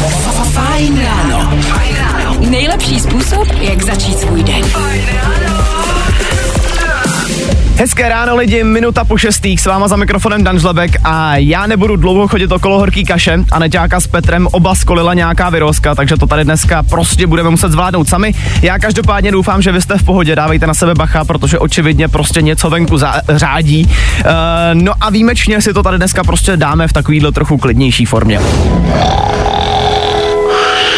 Fajn ráno. Nejlepší způsob, jak začít svůj den. Hezké ráno lidi, minuta po šestých, s váma za mikrofonem Dan Žlebek a já nebudu dlouho chodit okolo horký kaše a neťáka s Petrem oba skolila nějaká vyrozka, takže to tady dneska prostě budeme muset zvládnout sami. Já každopádně doufám, že vy jste v pohodě, dávejte na sebe bacha, protože očividně prostě něco venku za- řádí. Uh, no a výjimečně si to tady dneska prostě dáme v takovýhle trochu klidnější formě.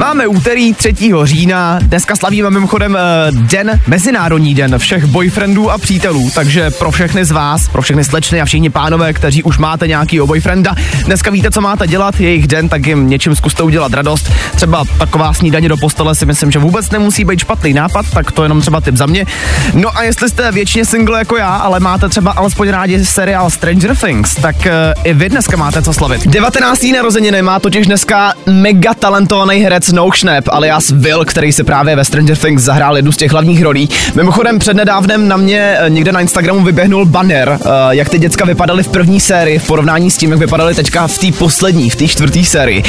Máme úterý 3. října, dneska slavíme mimochodem uh, den, Mezinárodní den všech boyfriendů a přítelů, takže pro všechny z vás, pro všechny slečny a všichni pánové, kteří už máte nějakýho boyfrienda, dneska víte, co máte dělat, jejich den, tak jim něčím zkuste udělat radost. Třeba taková snídaně do postele si myslím, že vůbec nemusí být špatný nápad, tak to je jenom třeba tip za mě. No a jestli jste většině single jako já, ale máte třeba alespoň rádi seriál Stranger Things, tak uh, i vy dneska máte co slavit. 19. narozeniny má totiž dneska mega talentovaný herec No Schnapp, alias Will, který si právě ve Stranger Things zahrál jednu z těch hlavních rolí. Mimochodem přednedávnem na mě eh, někde na Instagramu vyběhnul banner, eh, jak ty děcka vypadaly v první sérii v porovnání s tím, jak vypadaly teďka v té poslední, v té čtvrté sérii.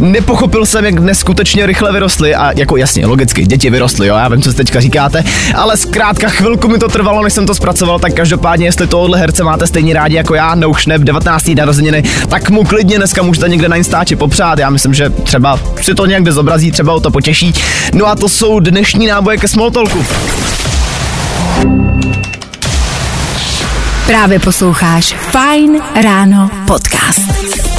Nepochopil jsem, jak neskutečně rychle vyrostly a jako jasně, logicky, děti vyrostly, jo, já vím, co si teďka říkáte, ale zkrátka chvilku mi to trvalo, než jsem to zpracoval, tak každopádně, jestli tohle herce máte stejně rádi jako já, No Schnapp, 19. narozeniny, tak mu klidně dneska můžete někde na Instači popřát. Já myslím, že třeba si to někde zobrazí, třeba o to potěší. No a to jsou dnešní náboje ke smalltalku. Právě posloucháš Fajn ráno podcast.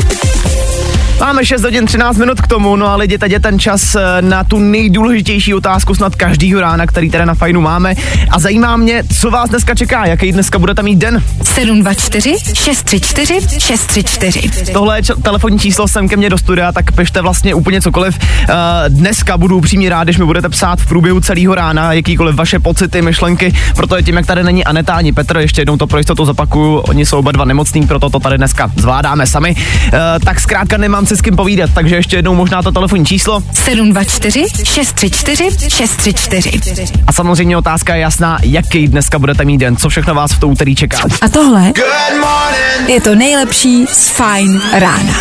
Máme 6 hodin 13 minut k tomu, no a lidi, teď je ten čas eh, na tu nejdůležitější otázku snad každýho rána, který tady na fajnu máme. A zajímá mě, co vás dneska čeká, jaký dneska budete mít den. 724 634 634. Tohle je č- telefonní číslo sem ke mně do studia, tak pište vlastně úplně cokoliv. Uh, dneska budu upřímně rád, když mi budete psát v průběhu celého rána jakýkoliv vaše pocity, myšlenky, protože tím, jak tady není Aneta ani Petr, ještě jednou to pro jistotu zopakuju, oni jsou oba dva nemocní, proto to tady dneska zvládáme sami. Uh, tak zkrátka nemám si s kým povídat, takže ještě jednou možná to telefonní číslo. 724 634 634. A samozřejmě otázka je jasná, jaký dneska budete mít den, co všechno vás v to úterý čeká. A tohle je to nejlepší z Fajn rána.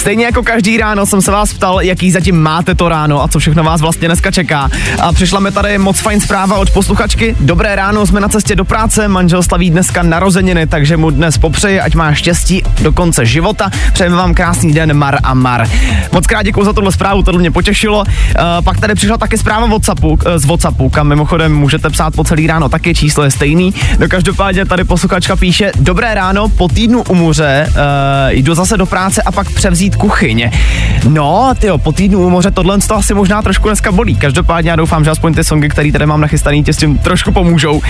Stejně jako každý ráno jsem se vás ptal, jaký zatím máte to ráno a co všechno vás vlastně dneska čeká. A přišla mi tady moc fajn zpráva od posluchačky. Dobré ráno, jsme na cestě do práce, manžel slaví dneska narozeniny, takže mu dnes popřeji, ať má štěstí do konce života. Přejeme vám krásný den, Mar a Mar. Moc krát děkuji za tuhle zprávu, tohle mě potěšilo. Uh, pak tady přišla taky zpráva WhatsAppu, uh, z WhatsAppu, kam mimochodem můžete psát po celý ráno, taky číslo je stejný. No každopádně tady posluchačka píše, dobré ráno, po týdnu u moře uh, jdu zase do práce a pak převzít kuchyň. No, tyjo, po týdnu u moře tohle to asi možná trošku dneska bolí. Každopádně já doufám, že aspoň ty songy, které tady mám nachystaný, tě s tím trošku pomůžou. Uh,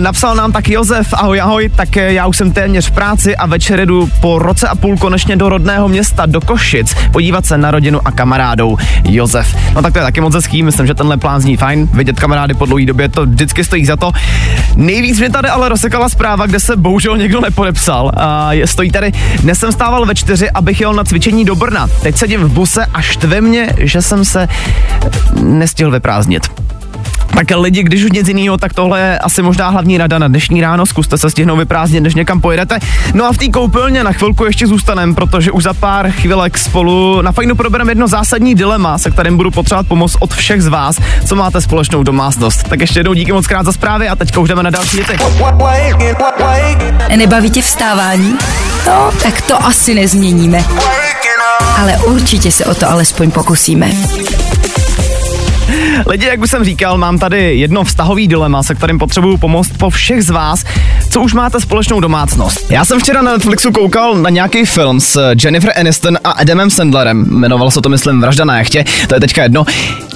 napsal nám taky Josef, ahoj, ahoj, tak eh, já už jsem téměř v práci a večer jdu po roce a půl konečně do rodného města, do Košic, podívat se na rodinu a kamarádou. Josef. No tak to je taky moc hezký, myslím, že tenhle plán zní fajn. Vidět kamarády po dlouhé době, to vždycky stojí za to. Nejvíc mě tady ale rozsekala zpráva, kde se bohužel někdo nepodepsal. A je, stojí tady, dnes jsem stával ve čtyři, abych jel na cvičení do Brna. Teď sedím v buse a štve mě, že jsem se nestihl vyprázdnit. Tak lidi, když už nic jiného, tak tohle je asi možná hlavní rada na dnešní ráno. Zkuste se stihnout vyprázdnit, než někam pojedete. No a v té koupelně na chvilku ještě zůstanem, protože už za pár chvilek spolu na fajnu probereme jedno zásadní dilema, se kterým budu potřebovat pomoc od všech z vás, co máte společnou domácnost. Tak ještě jednou díky moc krát za zprávy a teďka už jdeme na další hity. Nebaví tě vstávání? No, tak to asi nezměníme. Ale určitě se o to alespoň pokusíme. Lidi, jak už jsem říkal, mám tady jedno vztahový dilema, se kterým potřebuju pomoct po všech z vás, co už máte společnou domácnost. Já jsem včera na Netflixu koukal na nějaký film s Jennifer Aniston a Adamem Sandlerem. Jmenoval se to, myslím, Vražda na jachtě, to je teďka jedno.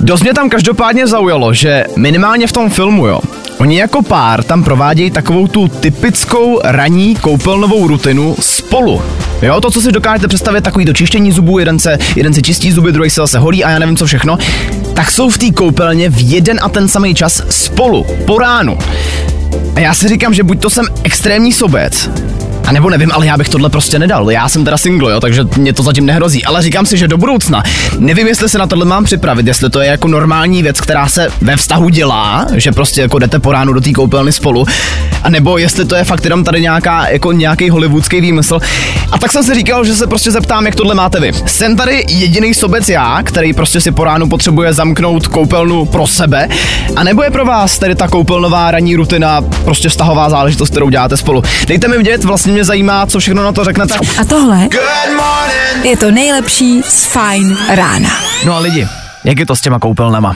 Dost mě tam každopádně zaujalo, že minimálně v tom filmu, jo, Oni jako pár tam provádějí takovou tu typickou ranní koupelnovou rutinu spolu. Jo, to, co si dokážete představit, takový to čištění zubů, jeden se, jeden se čistí zuby, druhý se zase holí a já nevím co všechno, tak jsou v té koupelně v jeden a ten samý čas spolu, po ránu. A já si říkám, že buď to jsem extrémní sobec, a nebo nevím, ale já bych tohle prostě nedal. Já jsem teda single, jo, takže mě to zatím nehrozí. Ale říkám si, že do budoucna nevím, jestli se na tohle mám připravit, jestli to je jako normální věc, která se ve vztahu dělá, že prostě jako jdete po ránu do té koupelny spolu, a nebo jestli to je fakt jenom tady nějaká, jako nějaký hollywoodský výmysl. A tak jsem si říkal, že se prostě zeptám, jak tohle máte vy. Jsem tady jediný sobec já, který prostě si po ránu potřebuje zamknout koupelnu pro sebe, a nebo je pro vás tady ta koupelnová ranní rutina prostě vztahová záležitost, kterou děláte spolu. Dejte mi vědět, vlastně mě zajímá, co všechno na to řeknete. A tohle je to nejlepší z Fine rána. No a lidi, jak je to s těma koupelnama?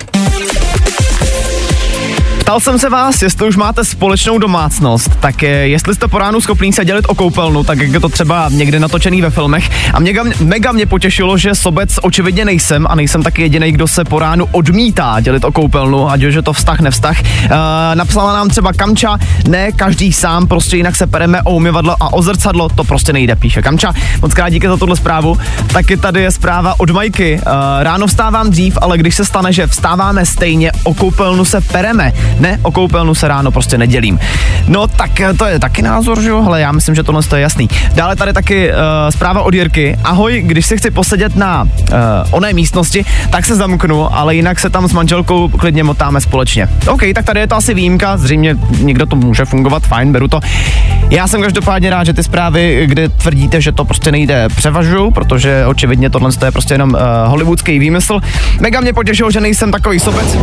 Ptal jsem se vás, jestli už máte společnou domácnost, tak jestli jste po ránu schopný se dělit o koupelnu, tak jak je to třeba někde natočený ve filmech. A mega, mega mě potěšilo, že sobec očividně nejsem a nejsem taky jediný, kdo se po ránu odmítá dělit o koupelnu, ať už je to vztah, nevztah. Uh, napsala nám třeba Kamča, ne každý sám, prostě jinak se pereme o umyvadlo a o zrcadlo, to prostě nejde, píše Kamča. Moc krát díky za tuhle zprávu. Taky tady je zpráva od Majky. Uh, ráno vstávám dřív, ale když se stane, že vstáváme stejně, o koupelnu se pereme. Ne, o koupelnu se ráno prostě nedělím. No tak eh, to je taky názor, že jo? Hele, já myslím, že tohle je jasný. Dále tady taky uh, zpráva od Jirky. Ahoj, když si chci posedět na uh, oné místnosti, tak se zamknu, ale jinak se tam s manželkou klidně motáme společně. OK, tak tady je to asi výjimka, zřejmě někdo to může fungovat, fajn, beru to. Já jsem každopádně rád, že ty zprávy, kde tvrdíte, že to prostě nejde, převažují, protože očividně tohle je prostě jenom uh, hollywoodský výmysl. Mega mě potěšilo, že nejsem takový sobec.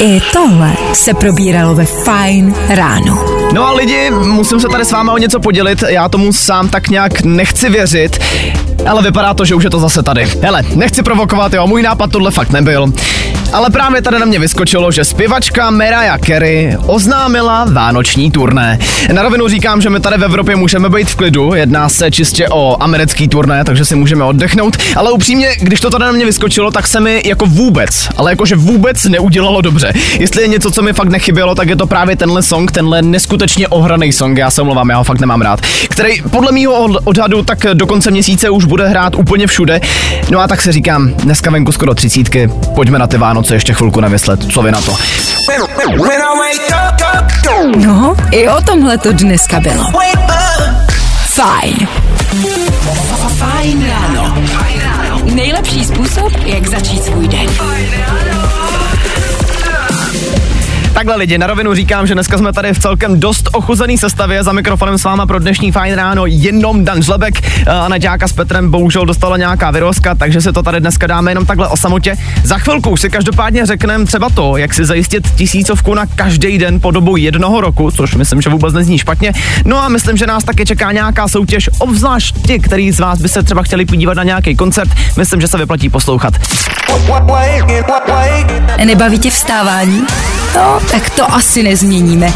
I tohle se probíralo ve Fine ráno. No a lidi, musím se tady s váma o něco podělit, já tomu sám tak nějak nechci věřit, ale vypadá to, že už je to zase tady. Hele, nechci provokovat, jo, můj nápad tohle fakt nebyl. Ale právě tady na mě vyskočilo, že zpěvačka Mariah Carey oznámila vánoční turné. Na rovinu říkám, že my tady v Evropě můžeme být v klidu, jedná se čistě o americký turné, takže si můžeme oddechnout, ale upřímně, když to tady na mě vyskočilo, tak se mi jako vůbec, ale jakože vůbec neudělalo dobře. Jestli je něco, co mi fakt nechybělo, tak je to právě tenhle song, tenhle neskutečně ohraný song, já se omlouvám, já ho fakt nemám rád, který podle mýho odhadu tak do konce měsíce už bude hrát úplně všude. No a tak se říkám, dneska venku skoro třicítky, pojďme na ty Vánoce ještě chvilku nevyslet, co vy na to? No, i o tomhle to dneska bylo. Fajn. Fajn ráno. Nejlepší způsob, jak začít svůj den. Takhle lidi, na rovinu říkám, že dneska jsme tady v celkem dost ochuzený sestavě. Za mikrofonem s váma pro dnešní fajn ráno jenom Dan Žlebek. A Naďáka s Petrem bohužel dostala nějaká vyrozka, takže se to tady dneska dáme jenom takhle o samotě. Za chvilku si každopádně řekneme třeba to, jak si zajistit tisícovku na každý den po dobu jednoho roku, což myslím, že vůbec nezní špatně. No a myslím, že nás také čeká nějaká soutěž, obzvlášť ti, který z vás by se třeba chtěli podívat na nějaký koncert. Myslím, že se vyplatí poslouchat. Nebaví tě vstávání? No, tak to asi nezměníme.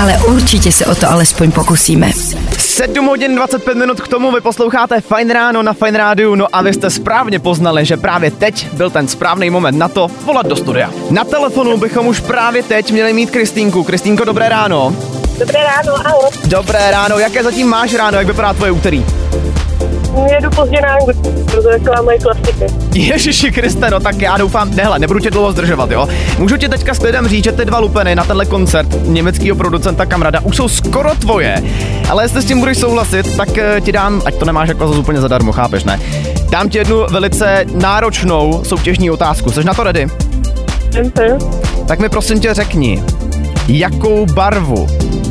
Ale určitě se o to alespoň pokusíme. 7 hodin 25 minut k tomu vy posloucháte Fine Ráno na Fine Rádiu, no a vy jste správně poznali, že právě teď byl ten správný moment na to volat do studia. Na telefonu bychom už právě teď měli mít Kristýnku. Kristýnko, dobré ráno. Dobré ráno, ahoj. Dobré ráno, jaké zatím máš ráno, jak vypadá tvoje úterý? Jedu pozdě na to je taková moje klasika. Ježiši Kriste, no tak já doufám, nehle, nebudu tě dlouho zdržovat, jo. Můžu ti teďka s klidem říct, že ty dva lupeny na tenhle koncert německého producenta Kamrada už jsou skoro tvoje, ale jestli s tím budeš souhlasit, tak eh, ti dám, ať to nemáš jako zase úplně zadarmo, chápeš, ne? Dám ti jednu velice náročnou soutěžní otázku. Jsi na to ready? Jsem Tak mi prosím tě řekni, jakou barvu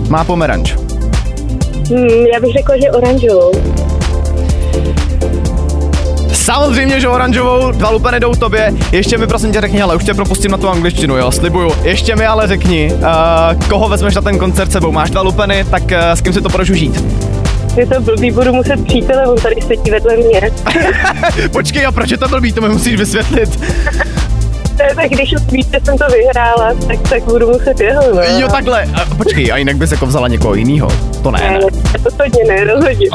má pomeranč? Hmm, já bych řekla, že oranžovou. Samozřejmě, že oranžovou, dva lupeny jdou tobě. Ještě mi prosím tě řekni, ale už tě propustím na tu angličtinu, jo, slibuju. Ještě mi ale řekni, uh, koho vezmeš na ten koncert sebou. Máš dva lupeny, tak uh, s kým si to budeš užít? Je to blbý, budu muset přítele, on tady sedí vedle mě. Počkej, a proč je to blbý, to mi musíš vysvětlit. Ne, tak když už víte, jsem to vyhrála, tak, tak budu muset jeho, no. Jo, takhle. A, počkej, a jinak bys jako vzala někoho jiného? To ne, Ne, ne. ne, rozhodně ne, rozhodně.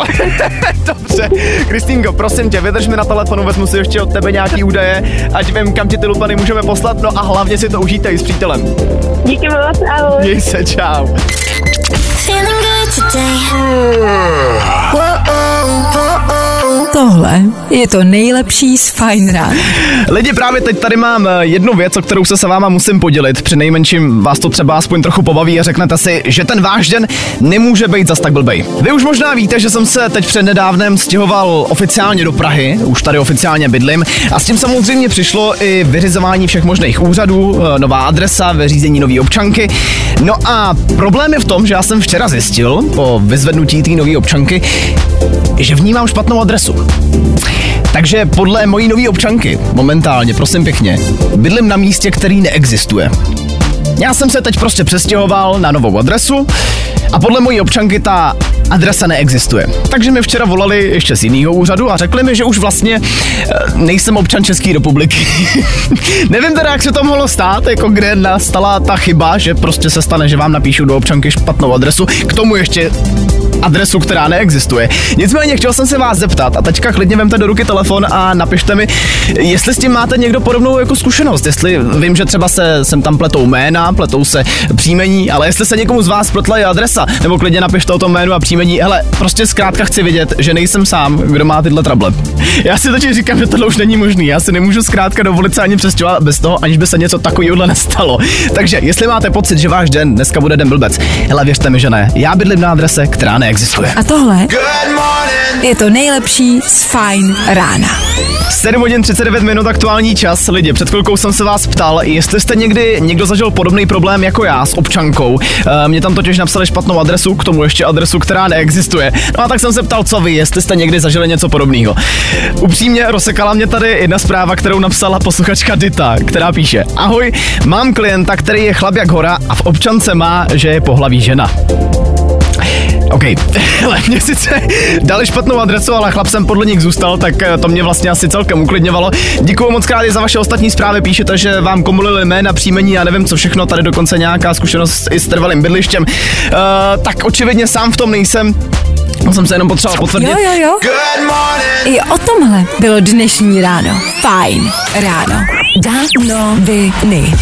Dobře. Kristýnko, prosím tě, vydrž mi na telefonu, vezmu si ještě od tebe nějaký údaje, ať vím, kam ti ty lupany můžeme poslat, no a hlavně si to užijte i s přítelem. Díky moc, ahoj. Měj se, čau. Feeling good today. Tohle je to nejlepší z Fine Rána. Lidi, právě teď tady mám eh, jednu věc, o kterou se se váma musím podělit. Při nejmenším vás to třeba aspoň trochu pobaví a řeknete si, že ten váš den nemůže být zas tak blbej. Vy už možná víte, že jsem se teď před nedávnem stěhoval oficiálně do Prahy, už tady oficiálně bydlím a s tím samozřejmě přišlo i vyřizování všech možných úřadů, eh, nová adresa, vyřízení nové občanky. No a problém je v tom, že já jsem včera zjistil po vyzvednutí té nové občanky, že v ní mám špatnou adresu. Takže podle mojí nové občanky, momentálně, prosím pěkně, bydlím na místě, který neexistuje. Já jsem se teď prostě přestěhoval na novou adresu a podle mojí občanky ta adresa neexistuje. Takže mi včera volali ještě z jiného úřadu a řekli mi, že už vlastně eh, nejsem občan České republiky. Nevím teda, jak se to mohlo stát, jako kde nastala ta chyba, že prostě se stane, že vám napíšu do občanky špatnou adresu, k tomu ještě adresu, která neexistuje. Nicméně chtěl jsem se vás zeptat a teďka klidně vemte do ruky telefon a napište mi, jestli s tím máte někdo podobnou jako zkušenost. Jestli vím, že třeba se sem tam pletou jména, pletou se příjmení, ale jestli se někomu z vás pletla i adresa, nebo klidně napište o tom jménu a příjmení, hele, prostě zkrátka chci vidět, že nejsem sám, kdo má tyhle trable. Já si totiž říkám, že tohle už není možný. Já si nemůžu zkrátka dovolit se ani přestěhovat bez toho, aniž by se něco takového nestalo. Takže jestli máte pocit, že váš den dneska bude den blbec, hele, věřte mi, že ne. Já bydlím na adrese, která neexistuje. A tohle je to nejlepší z Fine Rána. 7 hodin 39 minut aktuální čas. Lidi, před chvilkou jsem se vás ptal, jestli jste někdy někdo zažil podobný problém jako já s občankou. E, mě tam totiž napsali špatnou adresu, k tomu ještě adresu, která neexistuje. No a tak jsem se ptal, co vy, jestli jste někdy zažili něco podobného. Upřímně rozsekala mě tady jedna zpráva, kterou napsala posluchačka Dita, která píše: Ahoj, mám klienta, který je chlap jak hora a v občance má, že je pohlaví žena. OK, mě sice dali špatnou adresu, ale chlap jsem podle nich zůstal, tak eh, to mě vlastně asi celkem uklidňovalo. Děkuji moc krát i za vaše ostatní zprávy, píšete, že vám komulili jména, příjmení a nevím co všechno, tady dokonce nějaká zkušenost i s trvalým bydlištěm. Uh, tak očividně sám v tom nejsem, to jsem se jenom potřeboval potvrdit. Jo, jo, jo. I o tomhle bylo dnešní ráno. Fajn ráno. Danoviny.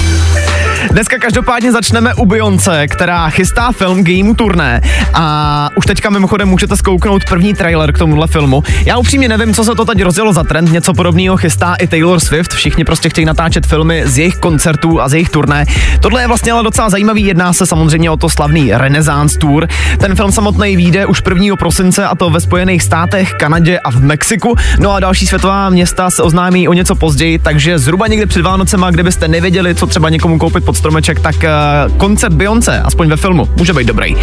Dneska každopádně začneme u Beyoncé, která chystá film k jejímu turné a už teďka mimochodem můžete zkouknout první trailer k tomuhle filmu. Já upřímně nevím, co se to teď rozjelo za trend, něco podobného chystá i Taylor Swift, všichni prostě chtějí natáčet filmy z jejich koncertů a z jejich turné. Tohle je vlastně ale docela zajímavý, jedná se samozřejmě o to slavný Renaissance Tour. Ten film samotný vyjde už 1. prosince a to ve Spojených státech, Kanadě a v Mexiku. No a další světová města se oznámí o něco později, takže zhruba někde před Vánocema, kdybyste nevěděli, co třeba někomu koupit pod stromeček, tak uh, koncert Beyoncé, aspoň ve filmu, může být dobrý.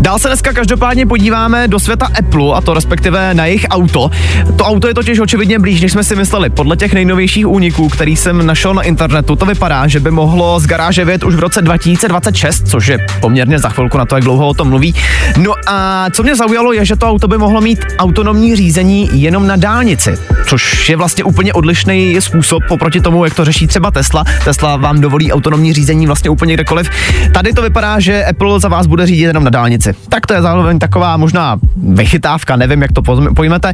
Dál se dneska každopádně podíváme do světa Apple, a to respektive na jejich auto. To auto je totiž očividně blíž, než jsme si mysleli. Podle těch nejnovějších úniků, který jsem našel na internetu, to vypadá, že by mohlo z garáže vyjet už v roce 2026, což je poměrně za chvilku na to, jak dlouho o tom mluví. No a co mě zaujalo, je, že to auto by mohlo mít autonomní řízení jenom na dálnici, což je vlastně úplně odlišný způsob oproti tomu, jak to řeší třeba Tesla. Tesla vám dovolí autonomní řízení vlastně úplně kdekoliv. Tady to vypadá, že Apple za vás bude řídit jenom na dálnici. Tak to je zároveň taková možná vychytávka, nevím, jak to pojmete.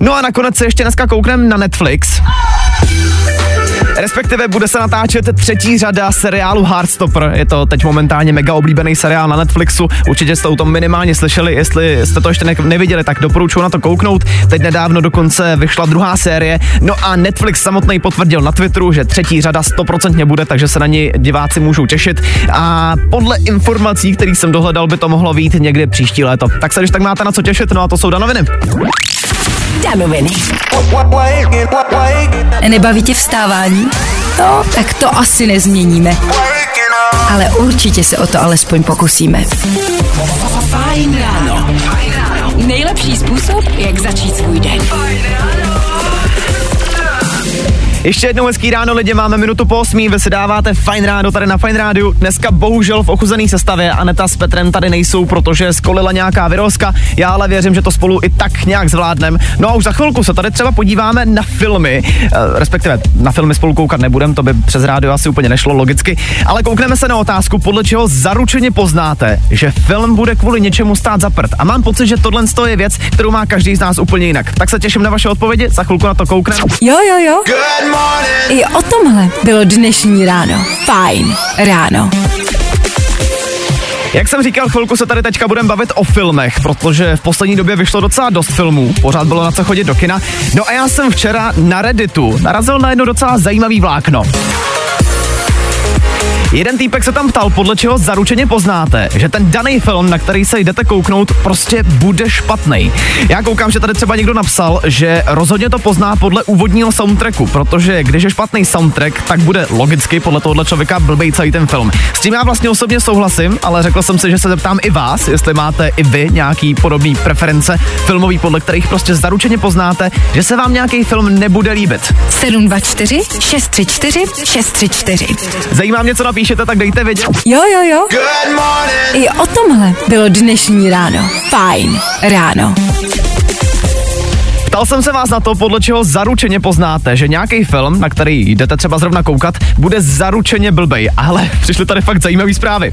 No a nakonec se ještě dneska koukneme na Netflix. Respektive bude se natáčet třetí řada seriálu Heartstopper. Je to teď momentálně mega oblíbený seriál na Netflixu. Určitě jste o tom minimálně slyšeli. Jestli jste to ještě ne- neviděli, tak doporučuji na to kouknout. Teď nedávno dokonce vyšla druhá série. No a Netflix samotný potvrdil na Twitteru, že třetí řada stoprocentně bude, takže se na ní diváci můžou těšit. A podle informací, které jsem dohledal, by to mohlo být někdy příští léto. Tak se když tak máte na co těšit, no a to jsou danoviny. Danoviny. Nebaví tě vstávání? No, tak to asi nezměníme. Ale určitě se o to alespoň pokusíme. Fajn ráno. Nejlepší způsob, jak začít svůj den. Ještě jednou hezký ráno lidi, máme minutu po 8, vy si dáváte fajn ráno tady na Fajn rádiu. Dneska bohužel v ochuzený sestavě Aneta s Petrem tady nejsou, protože skolila nějaká vyrozka. Já ale věřím, že to spolu i tak nějak zvládnem. No a už za chvilku se tady třeba podíváme na filmy, eh, respektive na filmy spolu koukat nebudem, to by přes rádio asi úplně nešlo logicky, ale koukneme se na otázku, podle čeho zaručeně poznáte, že film bude kvůli něčemu stát za prd. A mám pocit, že tohle je věc, kterou má každý z nás úplně jinak. Tak se těším na vaše odpovědi, za chvilku na to koukneme. Jo, jo, jo. I o tomhle bylo dnešní ráno. Fajn ráno. Jak jsem říkal, chvilku se tady teďka budeme bavit o filmech, protože v poslední době vyšlo docela dost filmů, pořád bylo na co chodit do kina. No a já jsem včera na Redditu narazil na jedno docela zajímavý vlákno. Jeden týpek se tam ptal, podle čeho zaručeně poznáte, že ten daný film, na který se jdete kouknout, prostě bude špatný. Já koukám, že tady třeba někdo napsal, že rozhodně to pozná podle úvodního soundtracku, protože když je špatný soundtrack, tak bude logicky podle tohohle člověka blbej celý ten film. S tím já vlastně osobně souhlasím, ale řekl jsem si, že se zeptám i vás, jestli máte i vy nějaký podobný preference filmový, podle kterých prostě zaručeně poznáte, že se vám nějaký film nebude líbit. 724 634 634. Zajímá mě, co napíšete, tak dejte vědět. Jo, jo, jo. I o tomhle bylo dnešní ráno. Fajn ráno. Ptal jsem se vás na to, podle čeho zaručeně poznáte, že nějaký film, na který jdete třeba zrovna koukat, bude zaručeně blbej, ale přišly tady fakt zajímavé zprávy.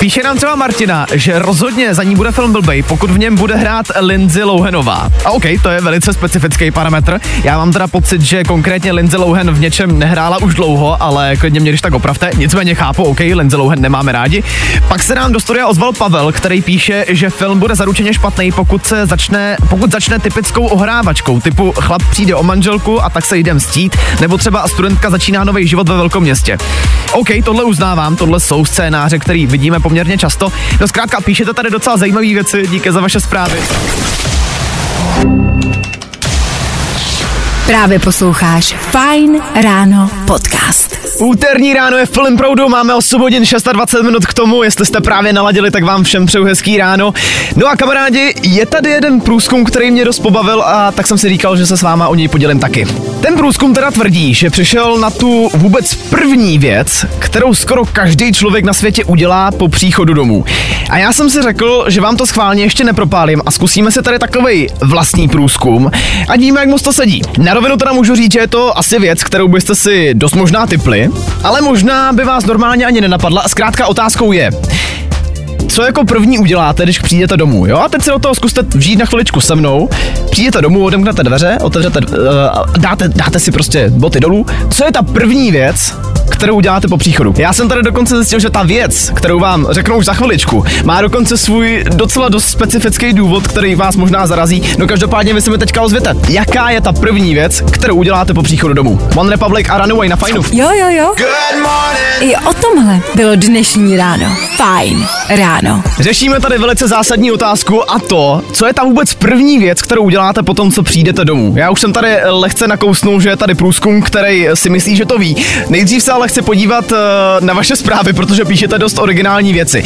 Píše nám třeba Martina, že rozhodně za ní bude film blbej, pokud v něm bude hrát Lindsay Lohanová. A OK, to je velice specifický parametr. Já mám teda pocit, že konkrétně Lindsay Lohan v něčem nehrála už dlouho, ale klidně mě když tak opravte. Nicméně chápu, OK, Lindsay Lohan nemáme rádi. Pak se nám do studia ozval Pavel, který píše, že film bude zaručeně špatný, pokud se začne, pokud začne typickou ohrávačkou, typu chlap přijde o manželku a tak se jdem mstít, nebo třeba studentka začíná nový život ve velkom městě. OK, tohle uznávám, tohle jsou scénáře, který vidíme poměrně často. No zkrátka, píšete tady docela zajímavé věci, díky za vaše zprávy. Právě posloucháš Fajn ráno podcast. Úterní ráno je v plném proudu, máme 8 hodin 26 minut k tomu, jestli jste právě naladili, tak vám všem přeju hezký ráno. No a kamarádi, je tady jeden průzkum, který mě dost pobavil a tak jsem si říkal, že se s váma o něj podělím taky. Ten průzkum teda tvrdí, že přišel na tu vůbec první věc, kterou skoro každý člověk na světě udělá po příchodu domů. A já jsem si řekl, že vám to schválně ještě nepropálím a zkusíme si tady takový vlastní průzkum a víme, jak moc to sedí. Na rovinu teda můžu říct, že je to asi věc, kterou byste si dost možná typli, ale možná by vás normálně ani nenapadla. Zkrátka otázkou je, co jako první uděláte, když přijdete domů, jo? A teď si do toho zkuste vžít na chviličku se mnou. Přijdete domů, odemknete dveře, otevřete, uh, dáte, dáte si prostě boty dolů. Co je ta první věc, kterou uděláte po příchodu? Já jsem tady dokonce zjistil, že ta věc, kterou vám řeknu už za chviličku, má dokonce svůj docela dost specifický důvod, který vás možná zarazí. No každopádně vy se mi teďka ozvěte, jaká je ta první věc, kterou uděláte po příchodu domů? One Republic a Runaway na fajnu. Jo, jo, jo. I o tomhle bylo dnešní ráno. Fajn ráno. Řešíme tady velice zásadní otázku a to, co je ta vůbec první věc, kterou uděláte po tom, co přijdete domů. Já už jsem tady lehce nakousnul, že je tady průzkum, který si myslí, že to ví. Nejdřív se ale chci podívat eh, na vaše zprávy, protože píšete dost originální věci.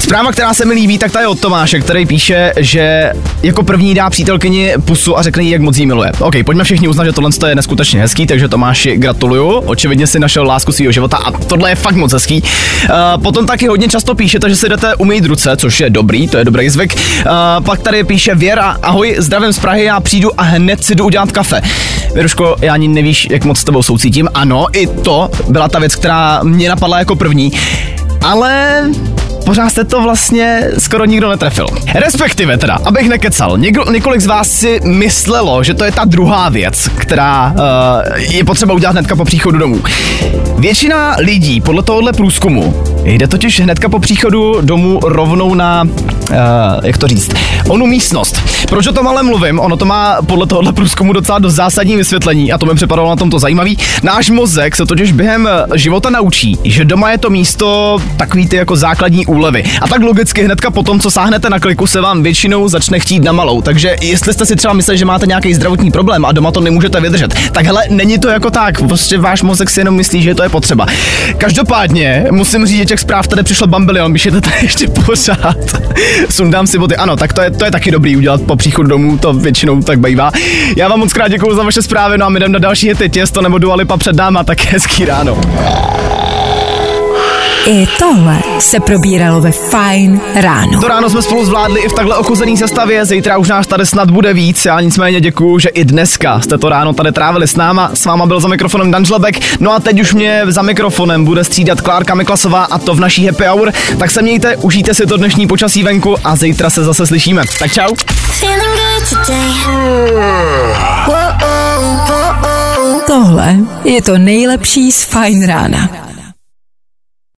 Zpráva, která se mi líbí, tak ta je od Tomáše, který píše, že jako první dá přítelkyni pusu a řekne jí, jak moc jí miluje. OK, pojďme všichni uznat, že tohle je neskutečně hezký, takže Tomáši gratuluju. Očividně si našel lásku svého života a tohle je fakt moc hezký. Uh, potom taky hodně často píšete, že si jdete umýt ruce, což je dobrý, to je dobrý zvyk. Uh, pak tady píše Věra, ahoj, zdravím z Prahy, já přijdu a hned si jdu udělat kafe. Věruško, já ani nevíš, jak moc s tebou soucítím. Ano, i to byla ta věc, která mě napadla jako první. Ale pořád jste to vlastně skoro nikdo netrefil. Respektive teda, abych nekecal, někdo, několik z vás si myslelo, že to je ta druhá věc, která uh, je potřeba udělat hnedka po příchodu domů. Většina lidí podle tohohle průzkumu jde totiž hnedka po příchodu domů rovnou na, uh, jak to říct, onu místnost. Proč o tom ale mluvím? Ono to má podle tohohle průzkumu docela dost zásadní vysvětlení a to mi připadalo na tomto zajímavý. Náš mozek se totiž během života naučí, že doma je to místo takový ty jako základní úlevy. A tak logicky hnedka po tom, co sáhnete na kliku, se vám většinou začne chtít na malou. Takže jestli jste si třeba mysleli, že máte nějaký zdravotní problém a doma to nemůžete vydržet, tak hele, není to jako tak. Prostě váš mozek si jenom myslí, že to je potřeba. Každopádně musím říct, že těch zpráv tady přišlo bambilion, píšete tady ještě pořád. Sundám si boty. Ano, tak to je, to je taky dobrý udělat po příchodu domů, to většinou tak bývá. Já vám moc krát děkuji za vaše zprávy, no a my jdeme na další hity, těsto nebo dualipa před náma, tak hezký ráno. I tohle se probíralo ve Fine ráno. To ráno jsme spolu zvládli i v takhle ochuzený sestavě, zítra už nás tady snad bude víc. Já nicméně děkuju, že i dneska jste to ráno tady trávili s náma. S váma byl za mikrofonem Dan Žlebek. No a teď už mě za mikrofonem bude střídat Klárka Miklasová a to v naší happy hour. Tak se mějte, užijte si to dnešní počasí venku a zítra se zase slyšíme. Tak čau. Oh, oh. Tohle je to nejlepší z Fine rána.